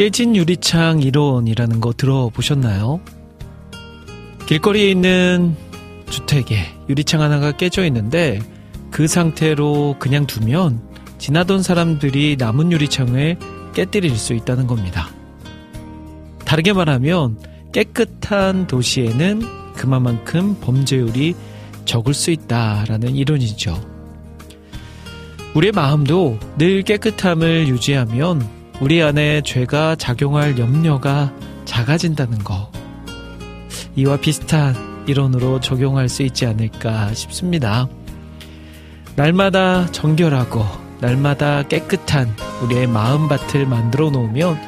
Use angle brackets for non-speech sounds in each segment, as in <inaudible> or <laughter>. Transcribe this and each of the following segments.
깨진 유리창 이론이라는 거 들어보셨나요? 길거리에 있는 주택에 유리창 하나가 깨져 있는데 그 상태로 그냥 두면 지나던 사람들이 남은 유리창을 깨뜨릴 수 있다는 겁니다. 다르게 말하면 깨끗한 도시에는 그만큼 범죄율이 적을 수 있다라는 이론이죠. 우리의 마음도 늘 깨끗함을 유지하면 우리 안에 죄가 작용할 염려가 작아진다는 거. 이와 비슷한 이론으로 적용할 수 있지 않을까 싶습니다. 날마다 정결하고 날마다 깨끗한 우리의 마음밭을 만들어 놓으면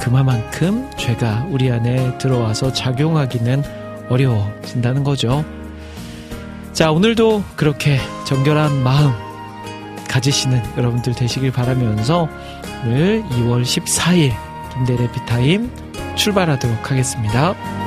그만큼 죄가 우리 안에 들어와서 작용하기는 어려워진다는 거죠. 자, 오늘도 그렇게 정결한 마음 가지시는 여러분들 되시길 바라면서 오늘 2월 14일 김대래 비타임 출발하도록 하겠습니다.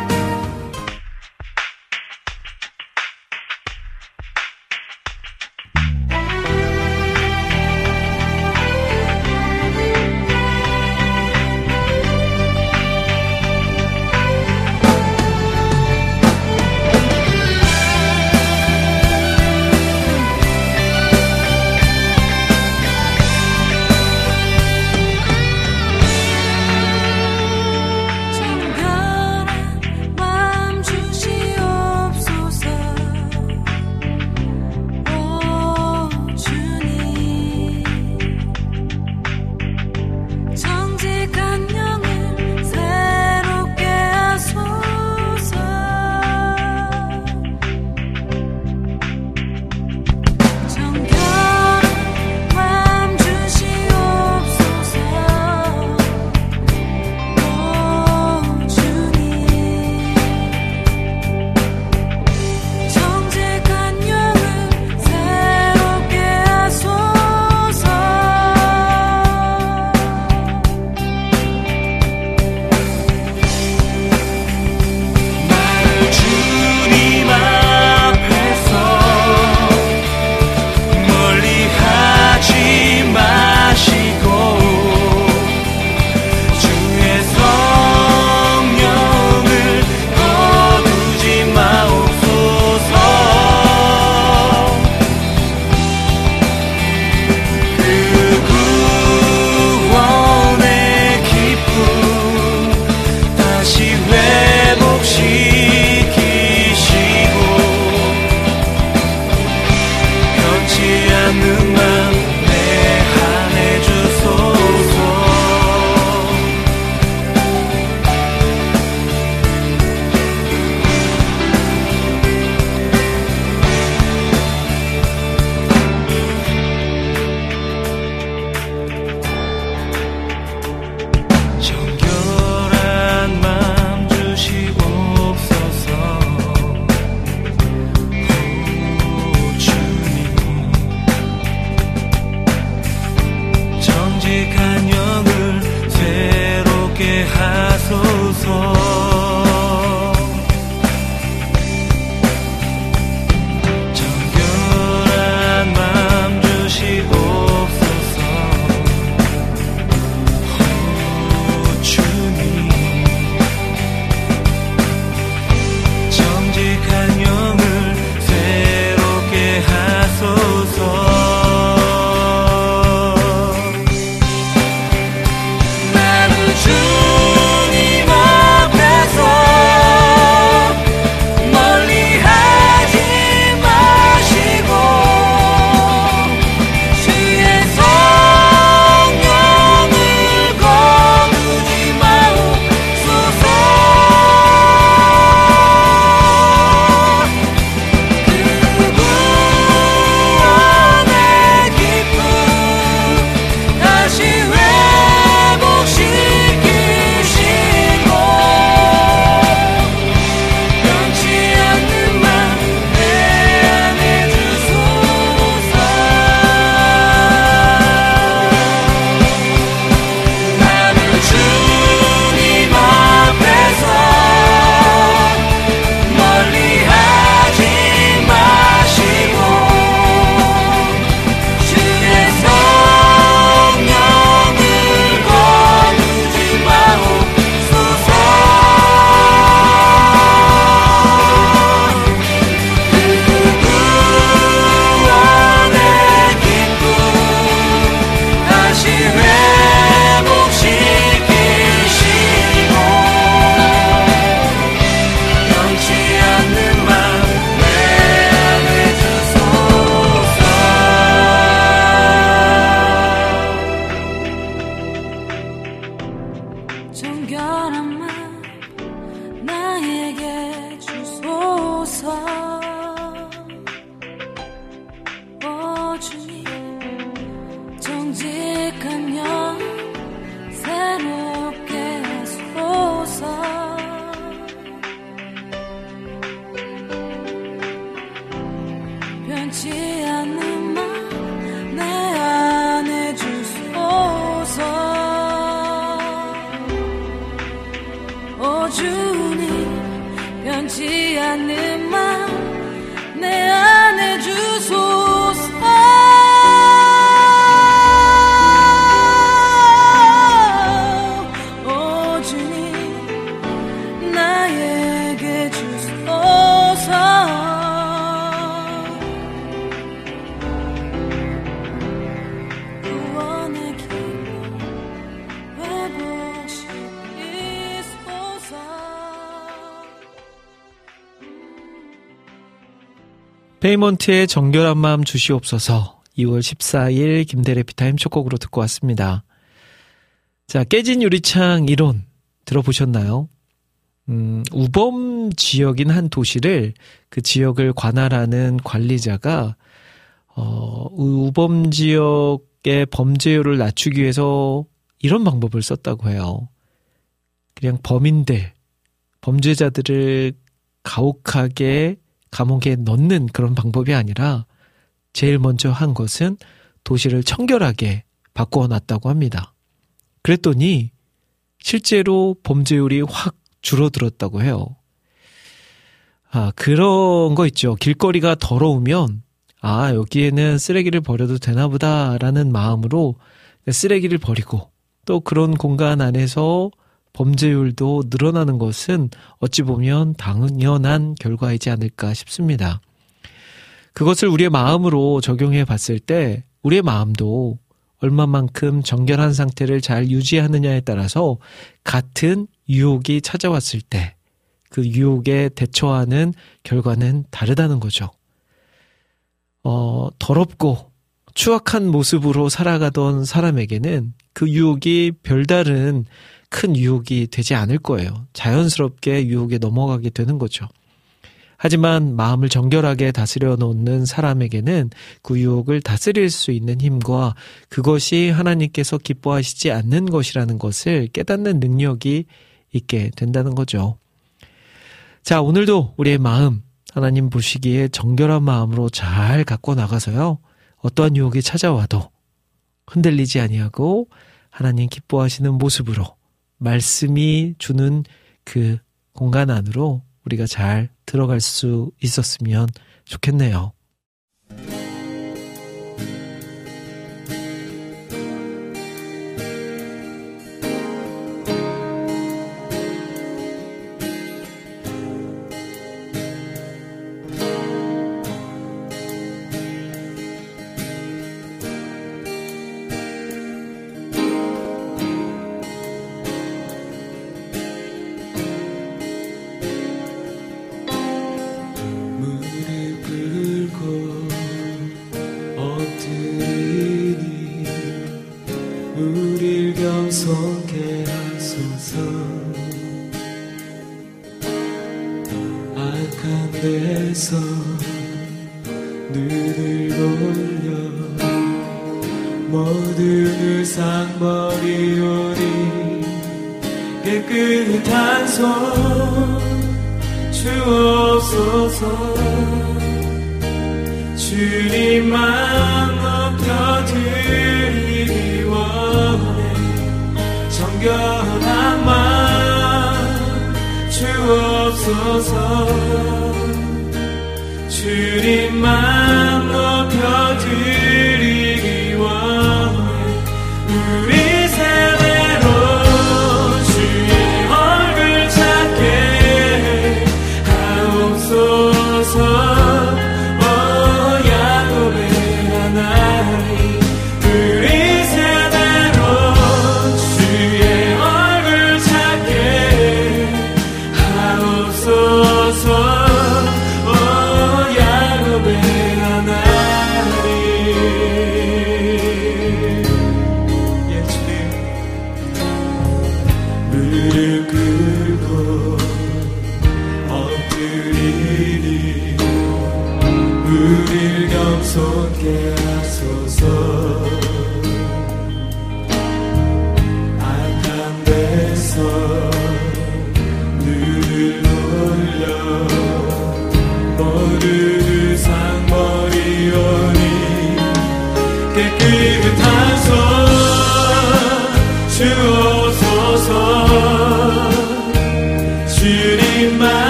페이먼트의 정결한 마음 주시옵소서 2월 14일 김대일의 해피타임 첫 곡으로 듣고 왔습니다. 자, 깨진 유리창 이론 들어보셨나요? 음, 우범 지역인 한 도시를 그 지역을 관할하는 관리자가 어, 우범 지역의 범죄율을 낮추기 위해서 이런 방법을 썼다고 해요. 그냥 범인들, 범죄자들을 가혹하게 감옥에 넣는 그런 방법이 아니라 제일 먼저 한 것은 도시를 청결하게 바꾸어 놨다고 합니다. 그랬더니 실제로 범죄율이 확 줄어들었다고 해요. 아, 그런 거 있죠. 길거리가 더러우면, 아, 여기에는 쓰레기를 버려도 되나 보다라는 마음으로 쓰레기를 버리고 또 그런 공간 안에서 범죄율도 늘어나는 것은 어찌 보면 당연한 결과이지 않을까 싶습니다. 그것을 우리의 마음으로 적용해 봤을 때 우리의 마음도 얼마만큼 정결한 상태를 잘 유지하느냐에 따라서 같은 유혹이 찾아왔을 때 그 유혹에 대처하는 결과는 다르다는 거죠. 어, 더럽고 추악한 모습으로 살아가던 사람에게는 그 유혹이 별다른 큰 유혹이 되지 않을 거예요. 자연스럽게 유혹에 넘어가게 되는 거죠. 하지만 마음을 정결하게 다스려 놓는 사람에게는 그 유혹을 다스릴 수 있는 힘과 그것이 하나님께서 기뻐하시지 않는 것이라는 것을 깨닫는 능력이 있게 된다는 거죠. 자, 오늘도 우리의 마음, 하나님 보시기에 정결한 마음으로 잘 갖고 나가서요. 어떠한 유혹이 찾아와도 흔들리지 아니하고 하나님 기뻐하시는 모습으로 말씀이 주는 그 공간 안으로 우리가 잘 들어갈 수 있었으면 좋겠네요.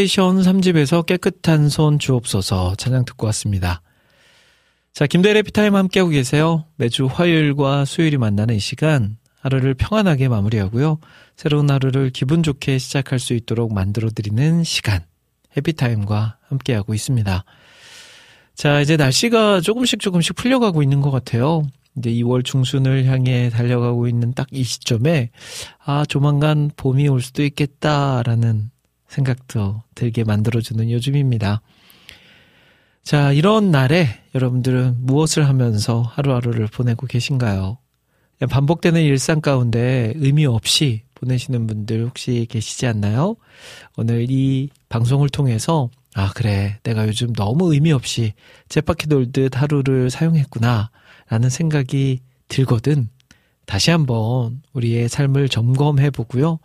스테이션 3집에서 깨끗한 손 주옵소서 찬양 듣고 왔습니다. 자, 김대일의 해피타임 함께하고 계세요. 매주 화요일과 수요일이 만나는 이 시간 하루를 평안하게 마무리하고요. 새로운 하루를 기분 좋게 시작할 수 있도록 만들어드리는 시간 해피타임과 함께하고 있습니다. 자, 이제 날씨가 조금씩 조금씩 풀려가고 있는 것 같아요. 이제 2월 중순을 향해 달려가고 있는 딱 이 시점에, 아, 조만간 봄이 올 수도 있겠다라는 생각도 들게 만들어주는 요즘입니다. 자, 이런 날에 여러분들은 무엇을 하면서 하루하루를 보내고 계신가요? 반복되는 일상 가운데 의미 없이 보내시는 분들 혹시 계시지 않나요? 오늘 이 방송을 통해서 아, 그래. 내가 요즘 너무 의미 없이 쳇바퀴 돌듯 하루를 사용했구나. 라는 생각이 들거든. 다시 한번 우리의 삶을 점검해 보고요.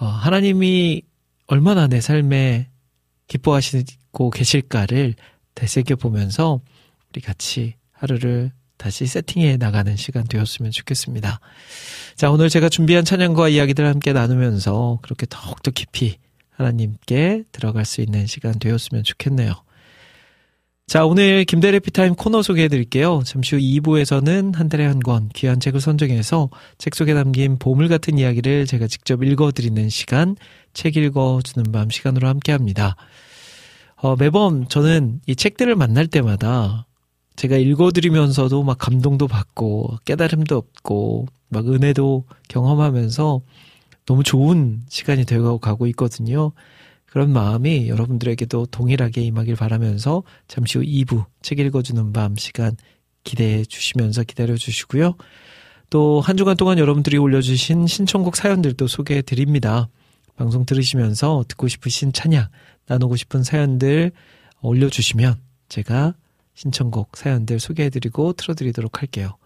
어, 하나님이 얼마나 내 삶에 기뻐하시고 계실까를 되새겨 보면서 우리 같이 하루를 다시 세팅해 나가는 시간 되었으면 좋겠습니다. 자, 오늘 제가 준비한 찬양과 이야기들 함께 나누면서 그렇게 더욱더 깊이 하나님께 들어갈 수 있는 시간 되었으면 좋겠네요. 자, 오늘 김대래 피타임 코너 소개해 드릴게요. 잠시 후 2부에서는 한 달에 한 권 귀한 책을 선정해서 책 속에 담긴 보물 같은 이야기를 제가 직접 읽어 드리는 시간, 책 읽어 주는 밤 시간으로 함께 합니다. 어, 매번 저는 이 책들을 만날 때마다 제가 읽어 드리면서도 막 감동도 받고 깨달음도 얻고 막 은혜도 경험하면서 너무 좋은 시간이 되어 가고 있거든요. 그런 마음이 여러분들에게도 동일하게 임하길 바라면서 잠시 후 2부 책 읽어주는 밤 시간 기대해 주시면서 기다려 주시고요. 또 한 주간 동안 여러분들이 올려주신 신청곡 사연들도 소개해 드립니다. 방송 들으시면서 듣고 싶으신 찬양, 나누고 싶은 사연들 올려주시면 제가 신청곡 사연들 소개해드리고 틀어드리도록 할게요.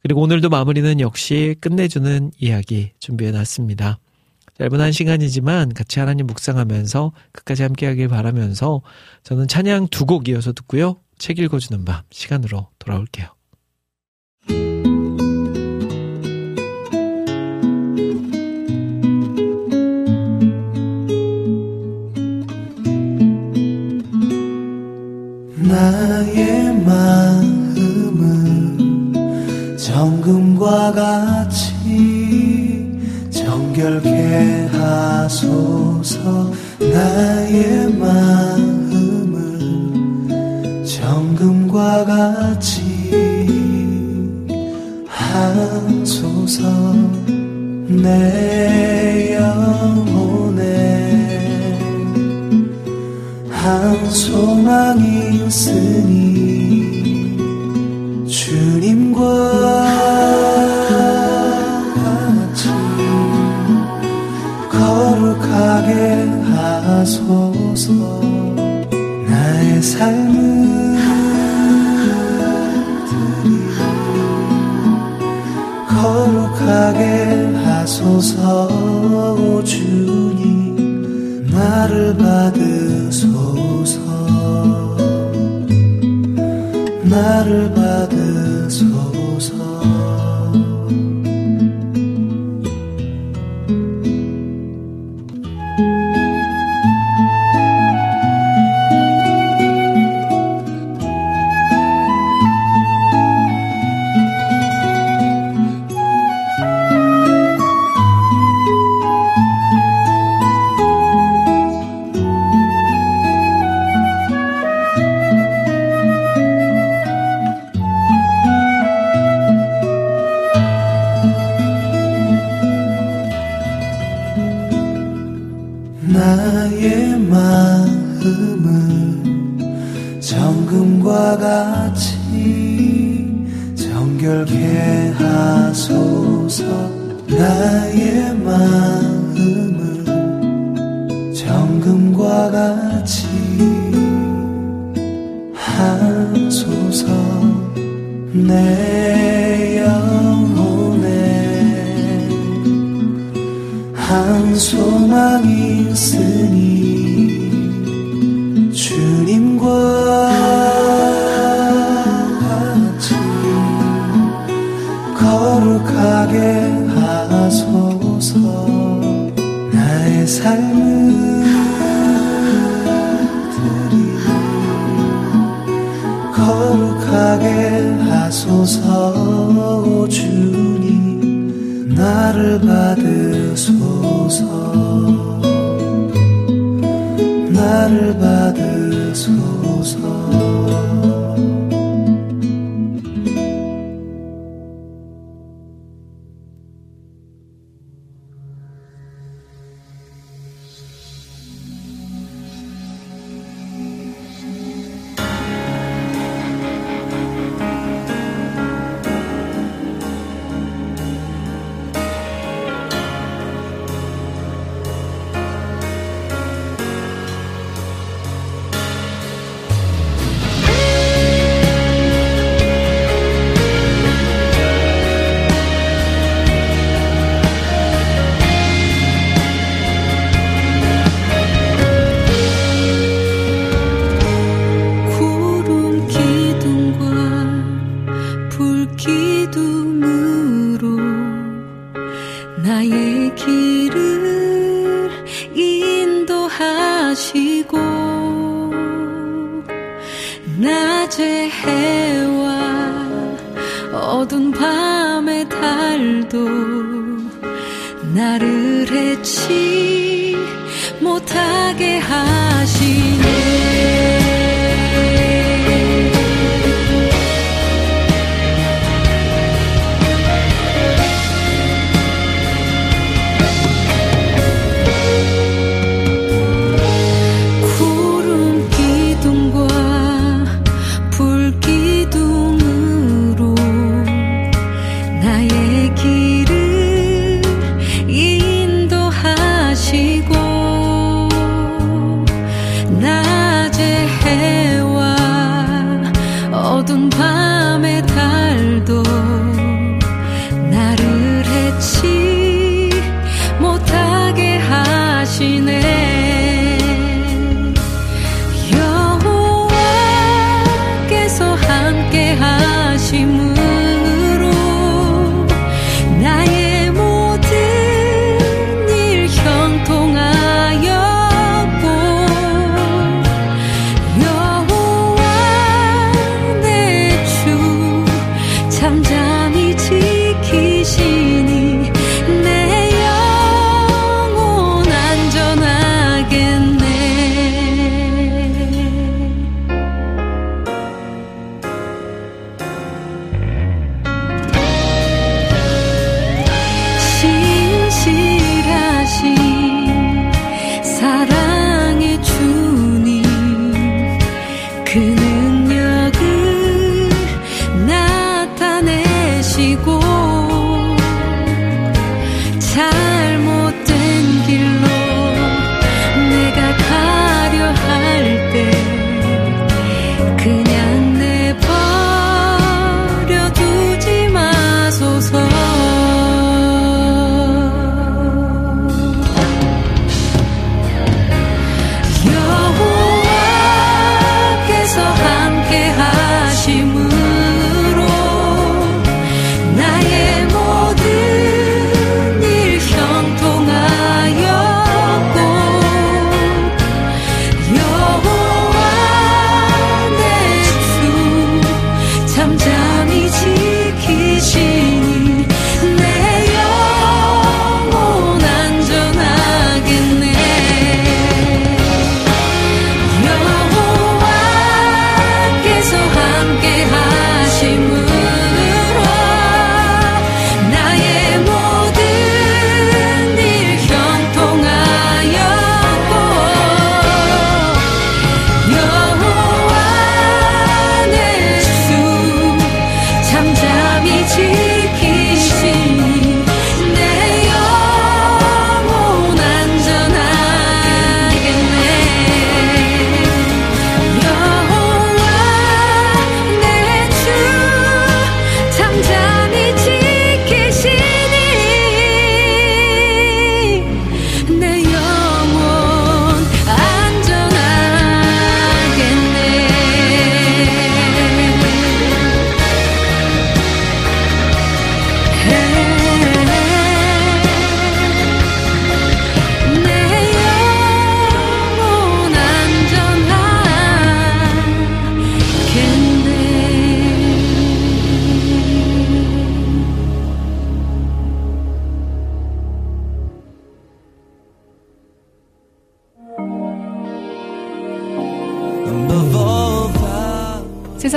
그리고 오늘도 마무리는 역시 끝내주는 이야기 준비해놨습니다. 짧은 한 시간이지만 같이 하나님 묵상하면서 끝까지 함께하길 바라면서 저는 찬양 두 곡 이어서 듣고요. 책 읽어주는 밤 시간으로 돌아올게요. 나의 마음을 정금과 같이 정결케 하소서 나의 마음을 정금과 같이 하소서 내 영혼에 한 소망이 있으니 주님과 하게 하소서. 나의 삶을 거룩하게 하소서. 오 주님 나를 받으소서. 나를 받으소서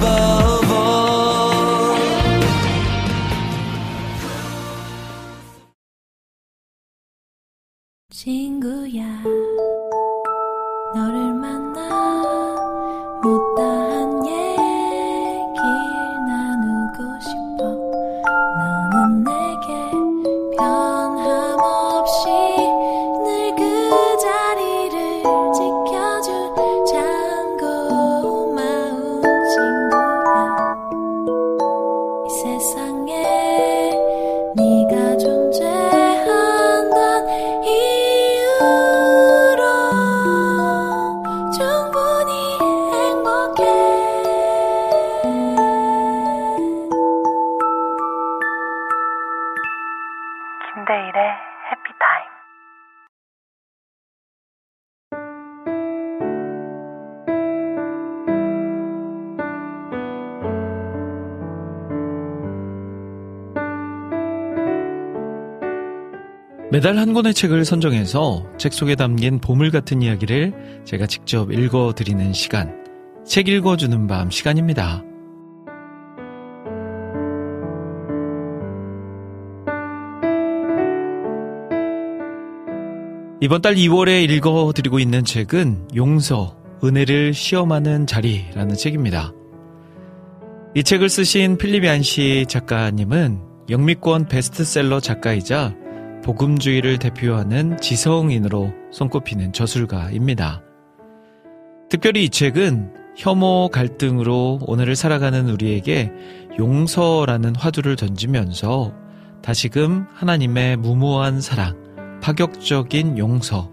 친 매달 한 권의 책을 선정해서 책 속에 담긴 보물 같은 이야기를 제가 직접 읽어드리는 시간. 책 읽어주는 밤 시간입니다. 이번 달 2월에 읽어드리고 있는 책은 용서, 은혜를 시험하는 자리라는 책입니다. 이 책을 쓰신 필립 얀시 작가님은 영미권 베스트셀러 작가이자 복음주의를 대표하는 지성인으로 손꼽히는 저술가입니다. 특별히 이 책은 혐오 갈등으로 오늘을 살아가는 우리에게 용서라는 화두를 던지면서 다시금 하나님의 무모한 사랑, 파격적인 용서,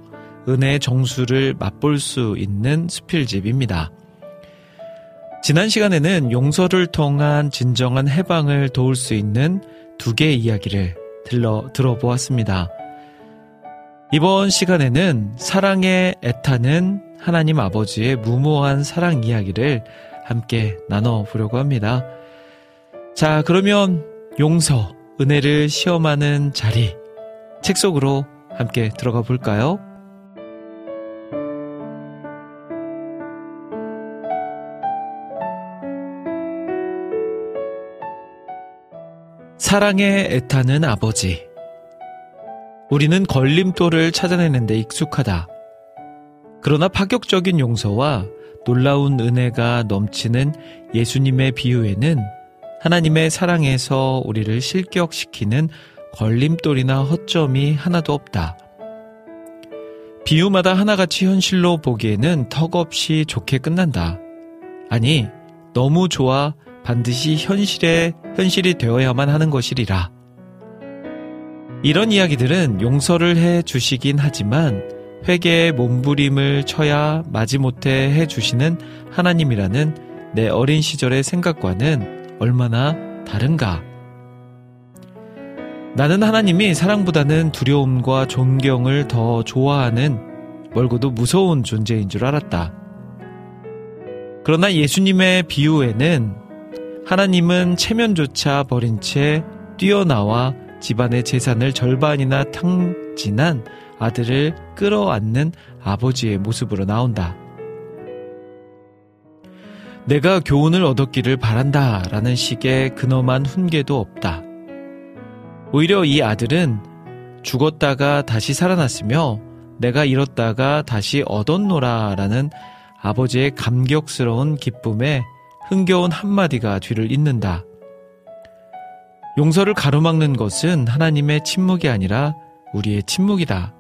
은혜의 정수를 맛볼 수 있는 수필집입니다. 지난 시간에는 용서를 통한 진정한 해방을 도울 수 있는 두 개의 이야기를 들러, 들어보았습니다. 이번 시간에는 사랑에 애타는 하나님 아버지의 무모한 사랑 이야기를 함께 나눠보려고 합니다. 자, 그러면 용서, 은혜를 시험하는 자리, 책 속으로 함께 들어가 볼까요? 사랑에 애타는 아버지. 우리는 걸림돌을 찾아내는데 익숙하다. 그러나 파격적인 용서와 놀라운 은혜가 넘치는 예수님의 비유에는 하나님의 사랑에서 우리를 실격시키는 걸림돌이나 허점이 하나도 없다. 비유마다 하나같이 현실로 보기에는 턱없이 좋게 끝난다. 아니, 너무 좋아 반드시 현실에, 현실이 되어야만 하는 것이리라. 이런 이야기들은 용서를 해 주시긴 하지만 회개의 몸부림을 쳐야 마지못해 해 주시는 하나님이라는 내 어린 시절의 생각과는 얼마나 다른가. 나는 하나님이 사랑보다는 두려움과 존경을 더 좋아하는 멀고도 무서운 존재인 줄 알았다. 그러나 예수님의 비유에는 하나님은 체면조차 버린 채 뛰어나와 집안의 재산을 절반이나 탕진한 아들을 끌어안는 아버지의 모습으로 나온다. 내가 교훈을 얻었기를 바란다 라는 식의 근엄한 훈계도 없다. 오히려 이 아들은 죽었다가 다시 살아났으며 내가 잃었다가 다시 얻었노라 라는 아버지의 감격스러운 기쁨에 흥겨운 한마디가 뒤를 잇는다. 용서를 가로막는 것은 하나님의 침묵이 아니라 우리의 침묵이다.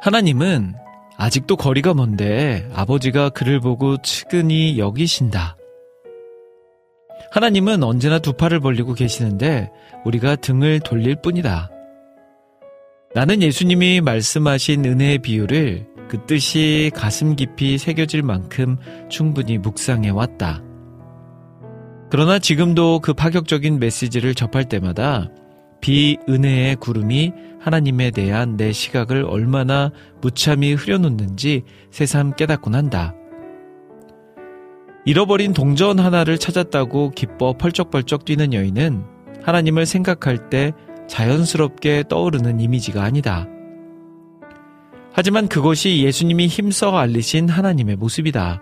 하나님은 아직도 거리가 먼데 아버지가 그를 보고 측은히 여기신다. 하나님은 언제나 두 팔을 벌리고 계시는데 우리가 등을 돌릴 뿐이다. 나는 예수님이 말씀하신 은혜의 비유를 그 뜻이 가슴 깊이 새겨질 만큼 충분히 묵상해 왔다. 그러나 지금도 그 파격적인 메시지를 접할 때마다 비은혜의 구름이 하나님에 대한 내 시각을 얼마나 무참히 흐려놓는지 새삼 깨닫곤 한다. 잃어버린 동전 하나를 찾았다고 기뻐 펄쩍펄쩍 뛰는 여인은 하나님을 생각할 때 자연스럽게 떠오르는 이미지가 아니다. 하지만 그것이 예수님이 힘써 알리신 하나님의 모습이다.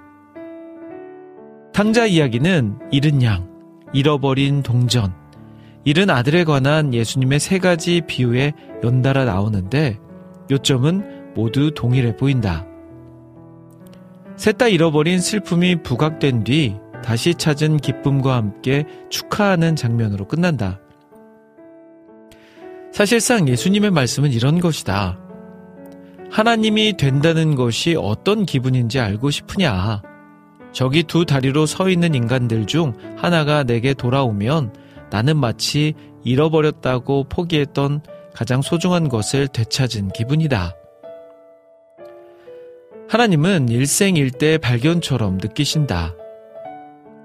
탕자 이야기는 잃은 양, 잃어버린 동전, 잃은 아들에 관한 예수님의 세 가지 비유에 연달아 나오는데 요점은 모두 동일해 보인다. 셋 다 잃어버린 슬픔이 부각된 뒤 다시 찾은 기쁨과 함께 축하하는 장면으로 끝난다. 사실상 예수님의 말씀은 이런 것이다. 하나님이 된다는 것이 어떤 기분인지 알고 싶으냐. 저기 두 다리로 서 있는 인간들 중 하나가 내게 돌아오면 나는 마치 잃어버렸다고 포기했던 가장 소중한 것을 되찾은 기분이다. 하나님은 일생일대 발견처럼 느끼신다.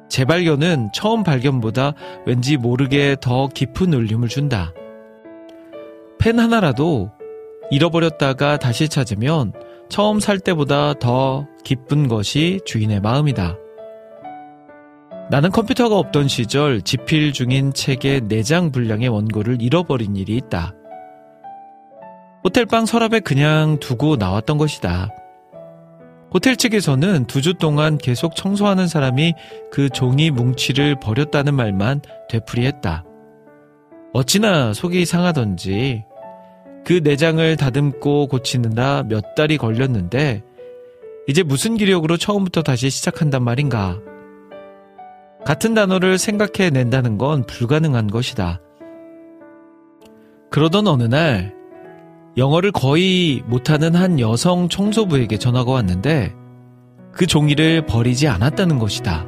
재발견은 처음 발견보다 왠지 모르게 더 깊은 울림을 준다. 펜 하나라도 잃어버렸다가 다시 찾으면 처음 살 때보다 더 기쁜 것이 주인의 마음이다. 나는 컴퓨터가 없던 시절 집필 중인 책의 4장 분량의 원고를 잃어버린 일이 있다. 호텔방 서랍에 그냥 두고 나왔던 것이다. 호텔 측에서는 두 주 동안 계속 청소하는 사람이 그 종이 뭉치를 버렸다는 말만 되풀이했다. 어찌나 속이 상하던지 그 내장을 다듬고 고치느라 몇 달이 걸렸는데 이제 무슨 기력으로 처음부터 다시 시작한단 말인가. 같은 단어를 생각해 낸다는 건 불가능한 것이다. 그러던 어느 날 영어를 거의 못하는 한 여성 청소부에게 전화가 왔는데 그 종이를 버리지 않았다는 것이다.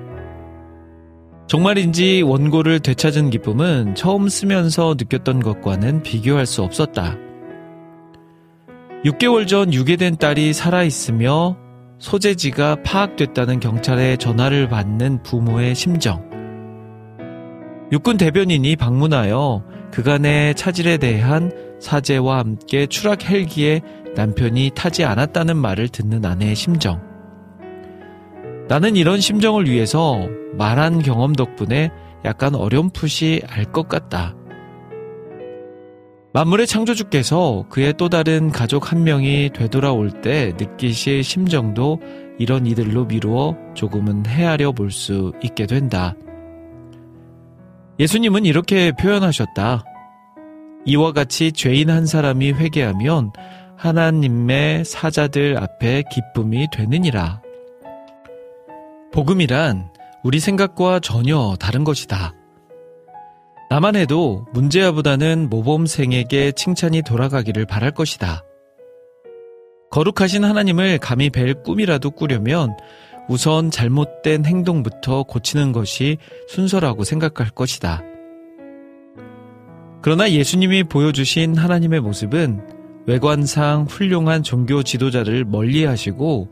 정말인지 원고를 되찾은 기쁨은 처음 쓰면서 느꼈던 것과는 비교할 수 없었다. 6개월 전 유괴된 딸이 살아있으며 소재지가 파악됐다는 경찰의 전화를 받는 부모의 심정. 육군 대변인이 방문하여 그간의 차질에 대한 사죄와 함께 추락 헬기에 남편이 타지 않았다는 말을 듣는 아내의 심정. 나는 이런 심정을 위해서 말한 경험 덕분에 약간 어렴풋이 알 것 같다. 만물의 창조주께서 그의 또 다른 가족 한 명이 되돌아올 때 느끼실 심정도 이런 이들로 미루어 조금은 헤아려 볼 수 있게 된다. 예수님은 이렇게 표현하셨다. 이와 같이 죄인 한 사람이 회개하면 하나님의 사자들 앞에 기쁨이 되느니라. 복음이란 우리 생각과 전혀 다른 것이다. 나만 해도 문제야보다는 모범생에게 칭찬이 돌아가기를 바랄 것이다. 거룩하신 하나님을 감히 뵐 꿈이라도 꾸려면 우선 잘못된 행동부터 고치는 것이 순서라고 생각할 것이다. 그러나 예수님이 보여주신 하나님의 모습은 외관상 훌륭한 종교 지도자를 멀리 하시고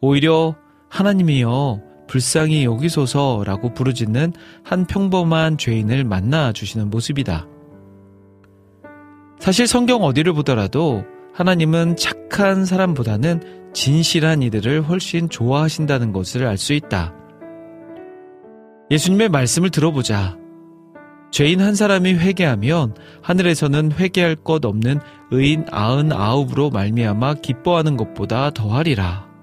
오히려 하나님이여 불쌍히 여기소서라고 부르짖는 한 평범한 죄인을 만나 주시는 모습이다. 사실 성경 어디를 보더라도 하나님은 착한 사람보다는 진실한 이들을 훨씬 좋아하신다는 것을 알 수 있다. 예수님의 말씀을 들어보자. 죄인 한 사람이 회개하면 하늘에서는 회개할 것 없는 의인 아흔 아홉으로 말미암아 기뻐하는 것보다 더하리라.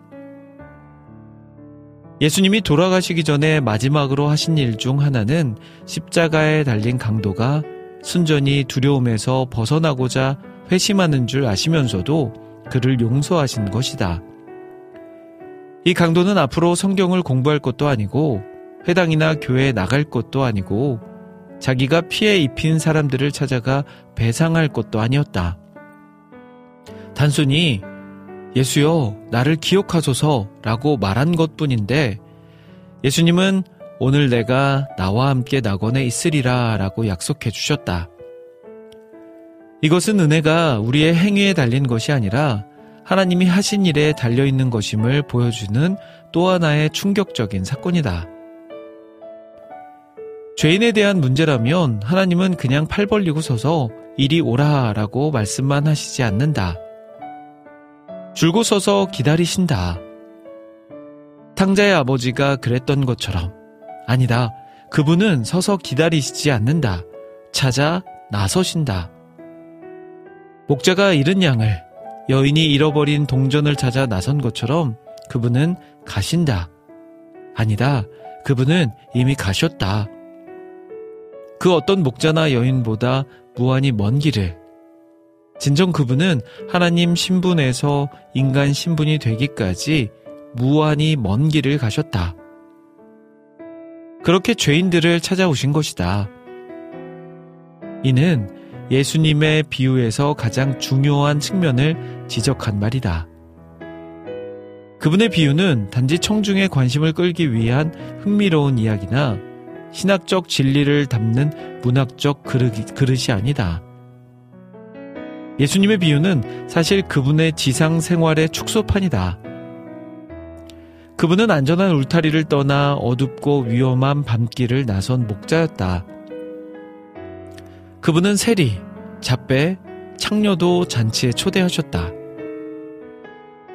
예수님이 돌아가시기 전에 마지막으로 하신 일 중 하나는 십자가에 달린 강도가 순전히 두려움에서 벗어나고자 회심하는 줄 아시면서도 그를 용서하신 것이다. 이 강도는 앞으로 성경을 공부할 것도 아니고 회당이나 교회에 나갈 것도 아니고 자기가 피해 입힌 사람들을 찾아가 배상할 것도 아니었다. 단순히 예수여, 나를 기억하소서 라고 말한 것 뿐인데 예수님은 오늘 내가 나와 함께 낙원에 있으리라 라고 약속해 주셨다. 이것은 은혜가 우리의 행위에 달린 것이 아니라 하나님이 하신 일에 달려 있는 것임을 보여주는 또 하나의 충격적인 사건이다. 죄인에 대한 문제라면 하나님은 그냥 팔 벌리고 서서 이리 오라 라고 말씀만 하시지 않는다. 줄고 서서 기다리신다. 탕자의 아버지가 그랬던 것처럼 아니다. 그분은 서서 기다리시지 않는다. 찾아 나서신다. 목자가 잃은 양을 여인이 잃어버린 동전을 찾아 나선 것처럼 그분은 가신다. 아니다. 그분은 이미 가셨다. 그 어떤 목자나 여인보다 무한히 먼 길을 진정 그분은 하나님 신분에서 인간 신분이 되기까지 무한히 먼 길을 가셨다. 그렇게 죄인들을 찾아오신 것이다. 이는 예수님의 비유에서 가장 중요한 측면을 지적한 말이다. 그분의 비유는 단지 청중의 관심을 끌기 위한 흥미로운 이야기나 신학적 진리를 담는 문학적 그릇이 아니다. 예수님의 비유는 사실 그분의 지상 생활의 축소판이다. 그분은 안전한 울타리를 떠나 어둡고 위험한 밤길을 나선 목자였다. 그분은 세리, 잡배, 창녀도 잔치에 초대하셨다.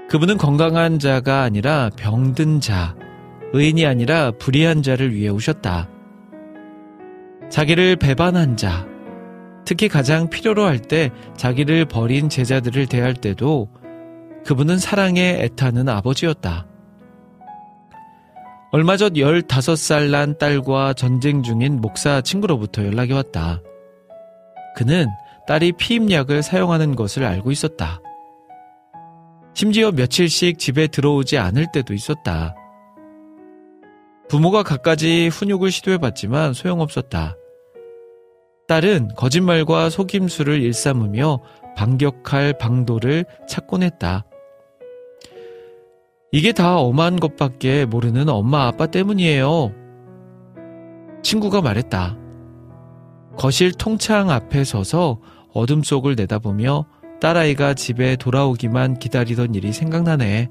그분은 건강한 자가 아니라 병든 자, 의인이 아니라 불의한 자를 위해 오셨다. 자기를 배반한 자, 특히 가장 필요로 할 때 자기를 버린 제자들을 대할 때도 그분은 사랑에 애타는 아버지였다. 얼마 전 15살 난 딸과 전쟁 중인 목사 친구로부터 연락이 왔다. 그는 딸이 피임약을 사용하는 것을 알고 있었다. 심지어 며칠씩 집에 들어오지 않을 때도 있었다. 부모가 갖가지 훈육을 시도해봤지만 소용없었다. 딸은 거짓말과 속임수를 일삼으며 반격할 방도를 찾곤 했다. 이게 다 엄한 것밖에 모르는 엄마 아빠 때문이에요. 친구가 말했다. 거실 통창 앞에 서서 어둠 속을 내다보며 딸아이가 집에 돌아오기만 기다리던 일이 생각나네.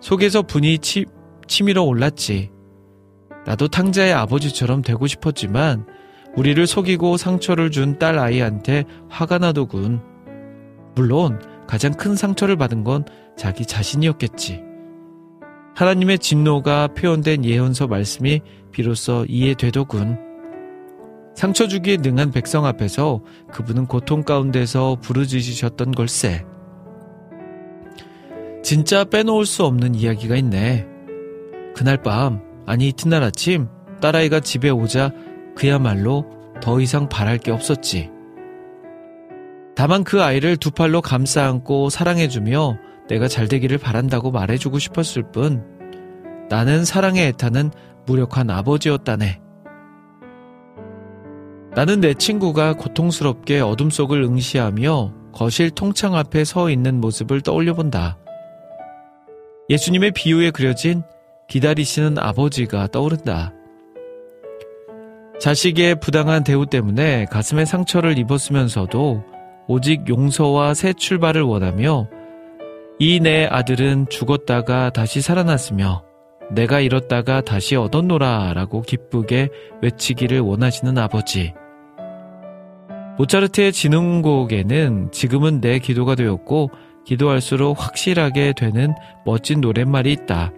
속에서 분이 치, 치밀어 올랐지. 나도 탕자의 아버지처럼 되고 싶었지만 우리를 속이고 상처를 준 딸 아이한테 화가 나더군. 물론 가장 큰 상처를 받은 건 자기 자신이었겠지. 하나님의 진노가 표현된 예언서 말씀이 비로소 이해되더군. 상처 주기에 능한 백성 앞에서 그분은 고통 가운데서 부르짖으셨던 걸세. 진짜 빼놓을 수 없는 이야기가 있네. 그날 밤, 아니 이튿날 아침, 딸아이가 집에 오자 그야말로 더 이상 바랄 게 없었지. 다만 그 아이를 두 팔로 감싸 안고 사랑해주며 내가 잘 되기를 바란다고 말해주고 싶었을 뿐 나는 사랑에 애타는 무력한 아버지였다네. 나는 내 친구가 고통스럽게 어둠 속을 응시하며 거실 통창 앞에 서 있는 모습을 떠올려 본다. 예수님의 비유에 그려진 기다리시는 아버지가 떠오른다. 자식의 부당한 대우 때문에 가슴에 상처를 입었으면서도 오직 용서와 새 출발을 원하며 이 내 아들은 죽었다가 다시 살아났으며 내가 잃었다가 다시 얻었노라 라고 기쁘게 외치기를 원하시는 아버지. 모차르트의 진흥곡에는 지금은 내 기도가 되었고 기도할수록 확실하게 되는 멋진 노랫말이 있다.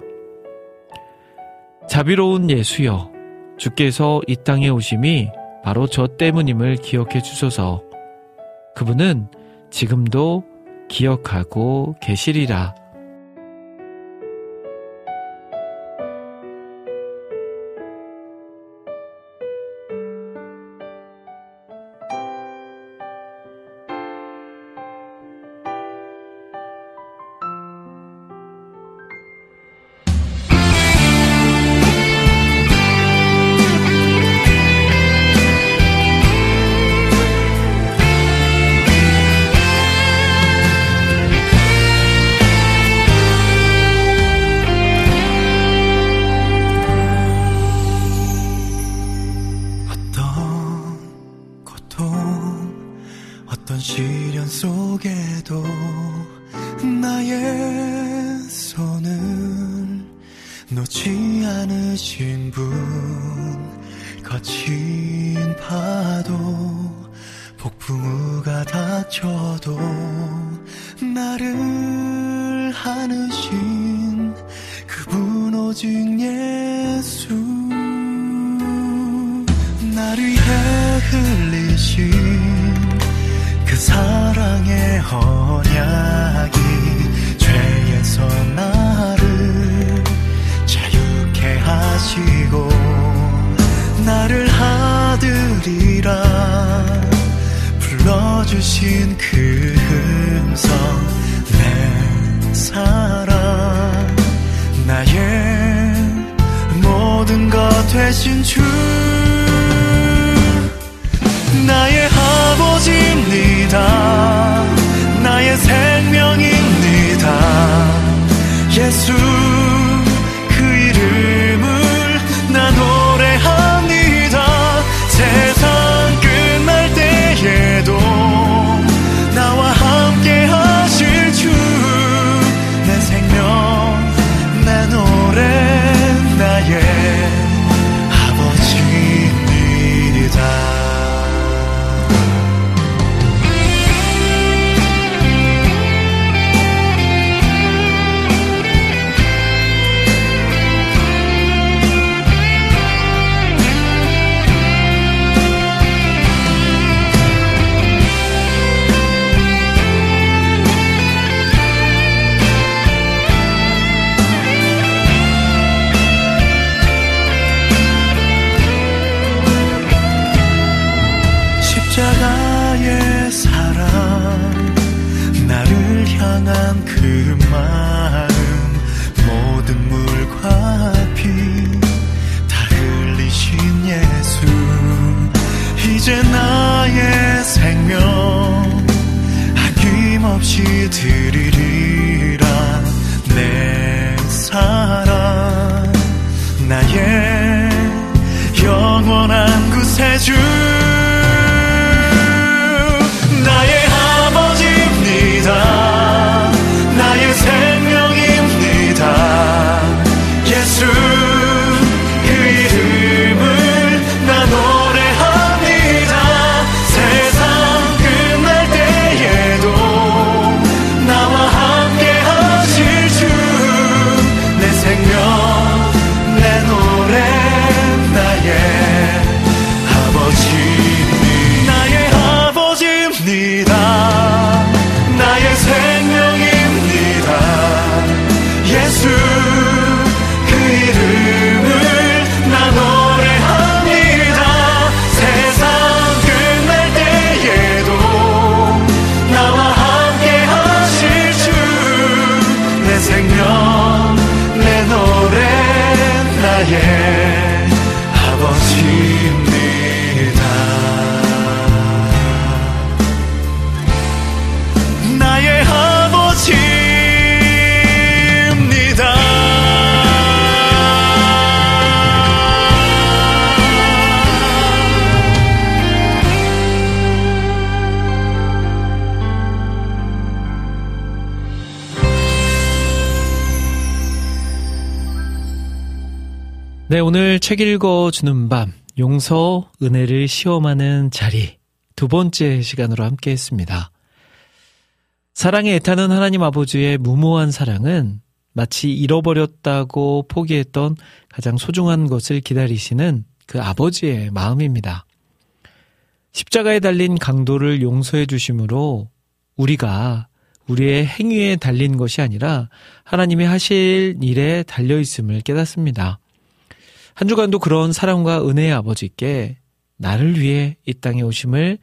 자비로운 예수여, 주께서 이 땅에 오심이 바로 저 때문임을 기억해 주소서. 그분은 지금도 기억하고 계시리라. 주신 그 음성 내 사랑 나의 모든 것 되신 주 책 읽어주는 밤, 용서, 은혜를 시험하는 자리 두 번째 시간으로 함께 했습니다. 사랑에 애타는 하나님 아버지의 무모한 사랑은 마치 잃어버렸다고 포기했던 가장 소중한 것을 기다리시는 그 아버지의 마음입니다. 십자가에 달린 강도를 용서해 주심으로 우리가 우리의 행위에 달린 것이 아니라 하나님이 하실 일에 달려 있음을 깨닫습니다. 한 주간도 그런 사랑과 은혜의 아버지께 나를 위해 이 땅에 오심을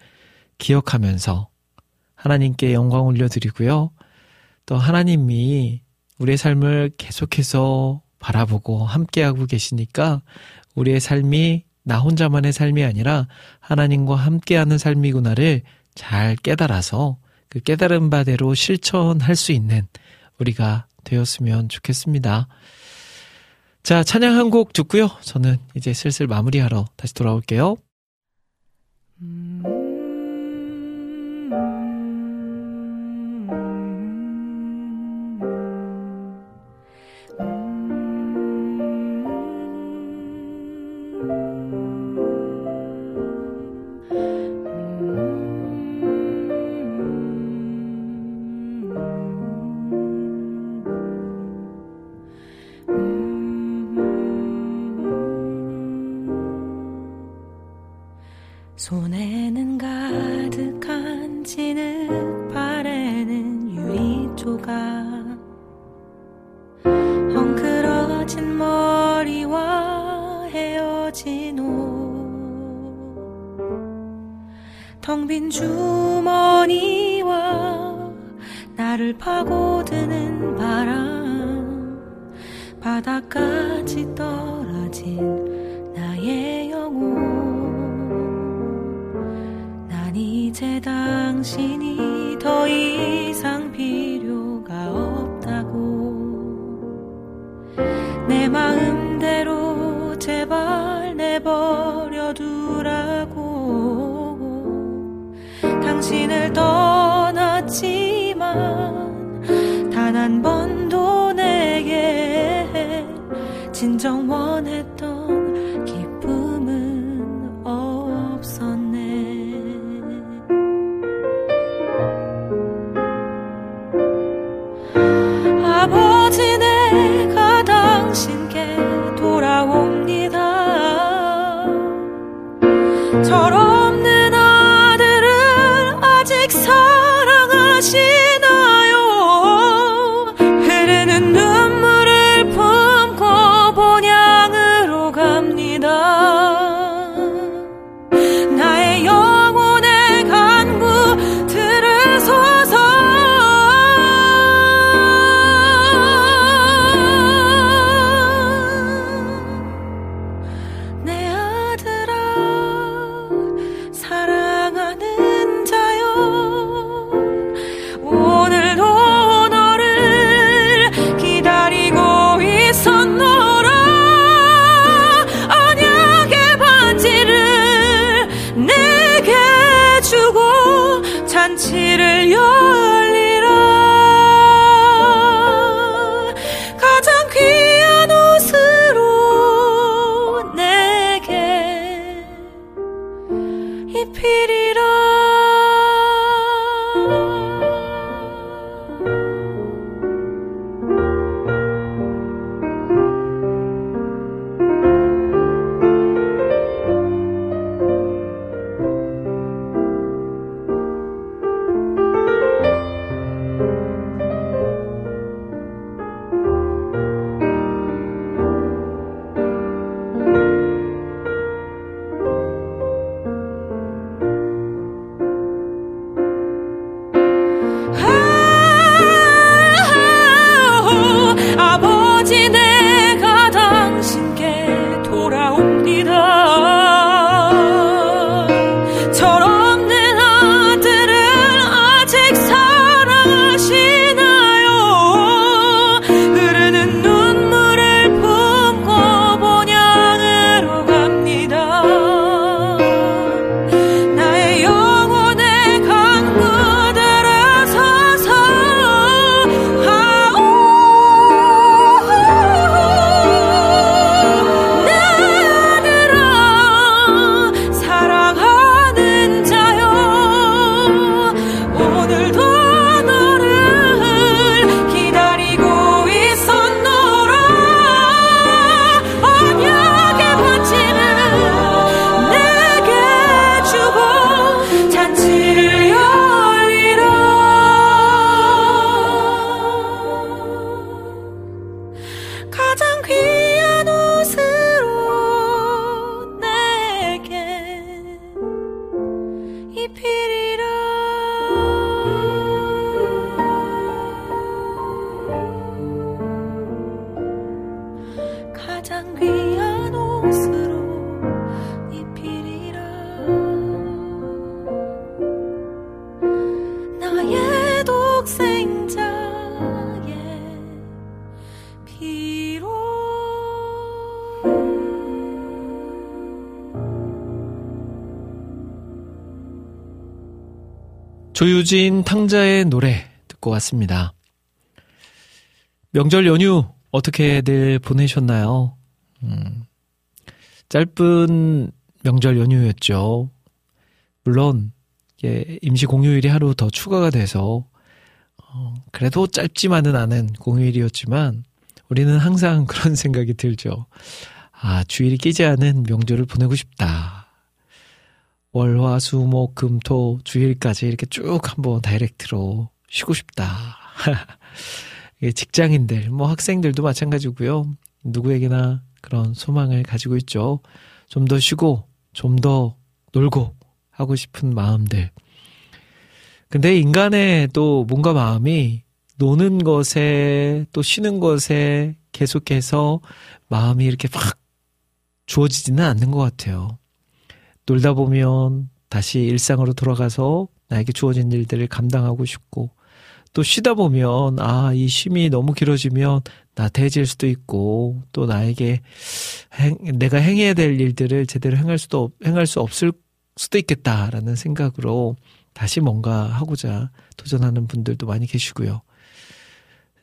기억하면서 하나님께 영광 올려드리고요. 또 하나님이 우리의 삶을 계속해서 바라보고 함께하고 계시니까 우리의 삶이 나 혼자만의 삶이 아니라 하나님과 함께하는 삶이구나를 잘 깨달아서 그 깨달은 바대로 실천할 수 있는 우리가 되었으면 좋겠습니다. 자, 찬양 한 곡 듣고요. 저는 이제 슬슬 마무리하러 다시 돌아올게요. 음... 조유진 탕자의 노래 듣고 왔습니다. 명절 연휴 어떻게들 보내셨나요? 음, 짧은 명절 연휴였죠. 물론 예, 임시 공휴일이 하루 더 추가가 돼서 어, 그래도 짧지만은 않은 공휴일이었지만 우리는 항상 <laughs> 그런 생각이 들죠. 아, 주일이 끼지 않은 명절을 보내고 싶다. 월, 화, 수, 목, 금, 토, 주일까지 이렇게 쭉 한번 다이렉트로 쉬고 싶다. <laughs> 직장인들, 뭐 학생들도 마찬가지고요. 누구에게나 그런 소망을 가지고 있죠. 좀 더 쉬고, 좀 더 놀고 하고 싶은 마음들. 근데 인간의 또 뭔가 마음이 노는 것에 또 쉬는 것에 계속해서 마음이 이렇게 확 주어지지는 않는 것 같아요. 놀다 보면 다시 일상으로 돌아가서 나에게 주어진 일들을 감당하고 싶고 또 쉬다 보면 아, 이 쉼이 너무 길어지면 나태해질 수도 있고 또 나에게 행, 내가 행해야 될 일들을 제대로 행할 수도 행할 수 없을 수도 있겠다라는 생각으로 다시 뭔가 하고자 도전하는 분들도 많이 계시고요.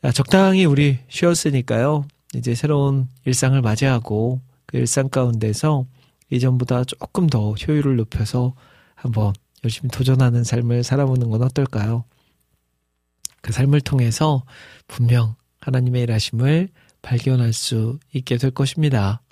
아, 적당히 우리 쉬었으니까요. 이제 새로운 일상을 맞이하고 그 일상 가운데서 이전보다 조금 더 효율을 높여서 한번 열심히 도전하는 삶을 살아보는 건 어떨까요? 그 삶을 통해서 분명 하나님의 일하심을 발견할 수 있게 될 것입니다.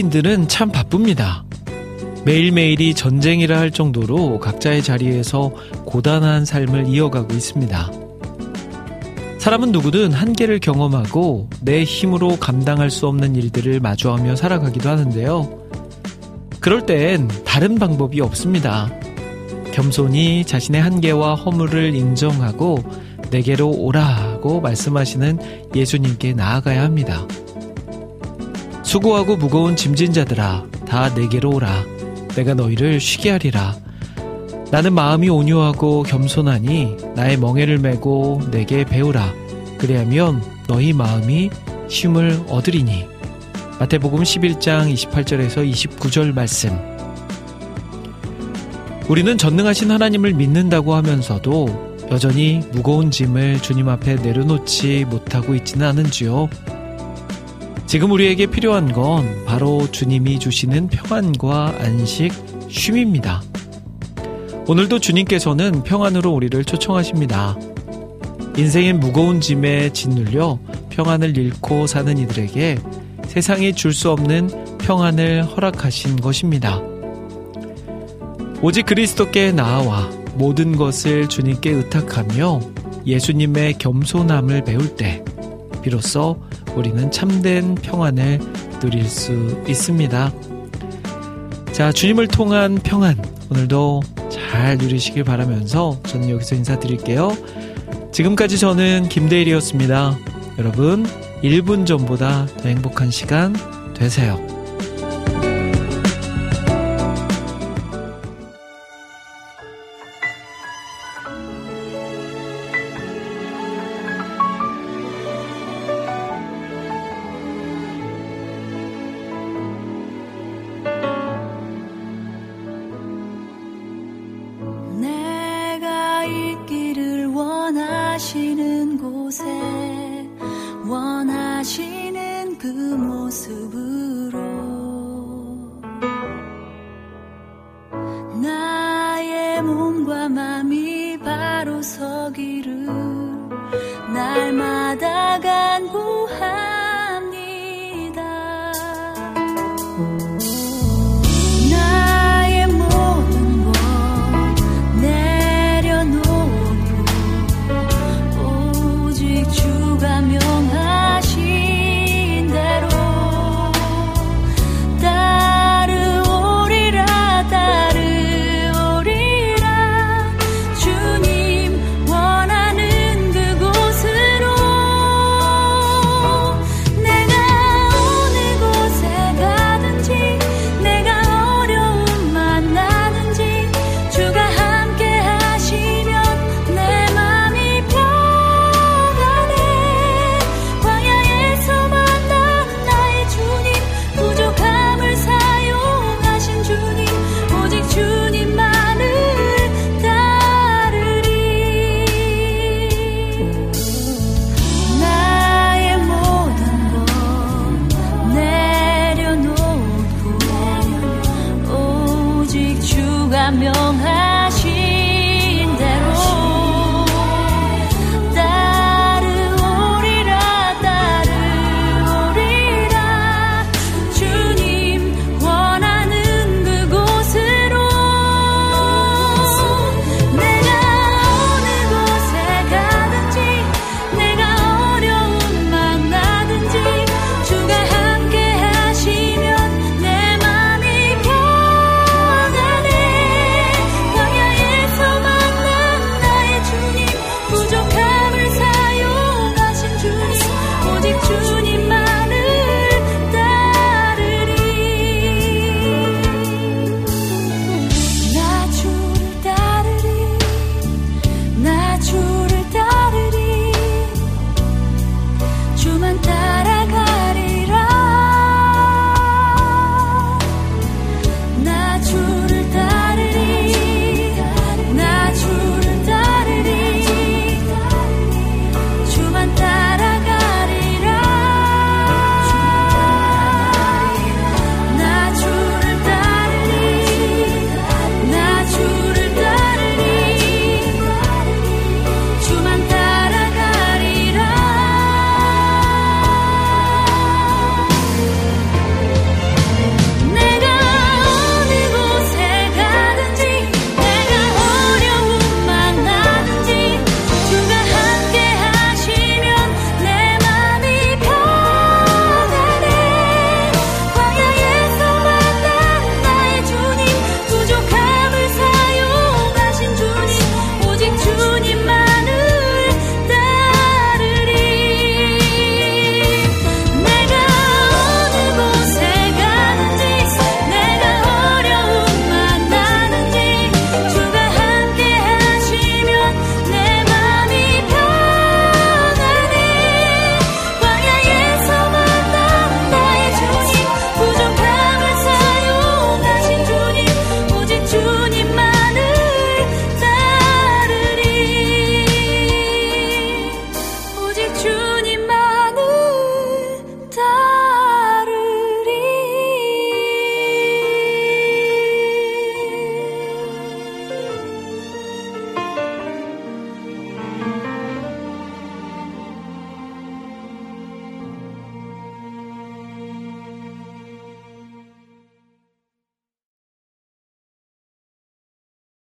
현대인들은 참 바쁩니다. 매일매일이 전쟁이라 할 정도로 각자의 자리에서 고단한 삶을 이어가고 있습니다. 사람은 누구든 한계를 경험하고 내 힘으로 감당할 수 없는 일들을 마주하며 살아가기도 하는데요. 그럴 땐 다른 방법이 없습니다. 겸손히 자신의 한계와 허물을 인정하고 내게로 오라고 말씀하시는 예수님께 나아가야 합니다. 수고하고 무거운 짐진 자들아 다 내게로 오라. 내가 너희를 쉬게 하리라. 나는 마음이 온유하고 겸손하니 나의 멍에를 메고 내게 배우라. 그리하면 너희 마음이 쉼을 얻으리니. 마태복음 11장 28절에서 29절 말씀. 우리는 전능하신 하나님을 믿는다고 하면서도 여전히 무거운 짐을 주님 앞에 내려놓지 못하고 있지는 않은지요. 지금 우리에게 필요한 건 바로 주님이 주시는 평안과 안식, 쉼입니다. 오늘도 주님께서는 평안으로 우리를 초청하십니다. 인생의 무거운 짐에 짓눌려 평안을 잃고 사는 이들에게 세상이 줄 수 없는 평안을 허락하신 것입니다. 오직 그리스도께 나아와 모든 것을 주님께 의탁하며 예수님의 겸손함을 배울 때 비로소 우리는 참된 평안을 누릴 수 있습니다. 자, 주님을 통한 평안 오늘도 잘 누리시길 바라면서 저는 여기서 인사드릴게요. 지금까지 저는 김대일이었습니다. 여러분, 1분 전보다 더 행복한 시간 되세요.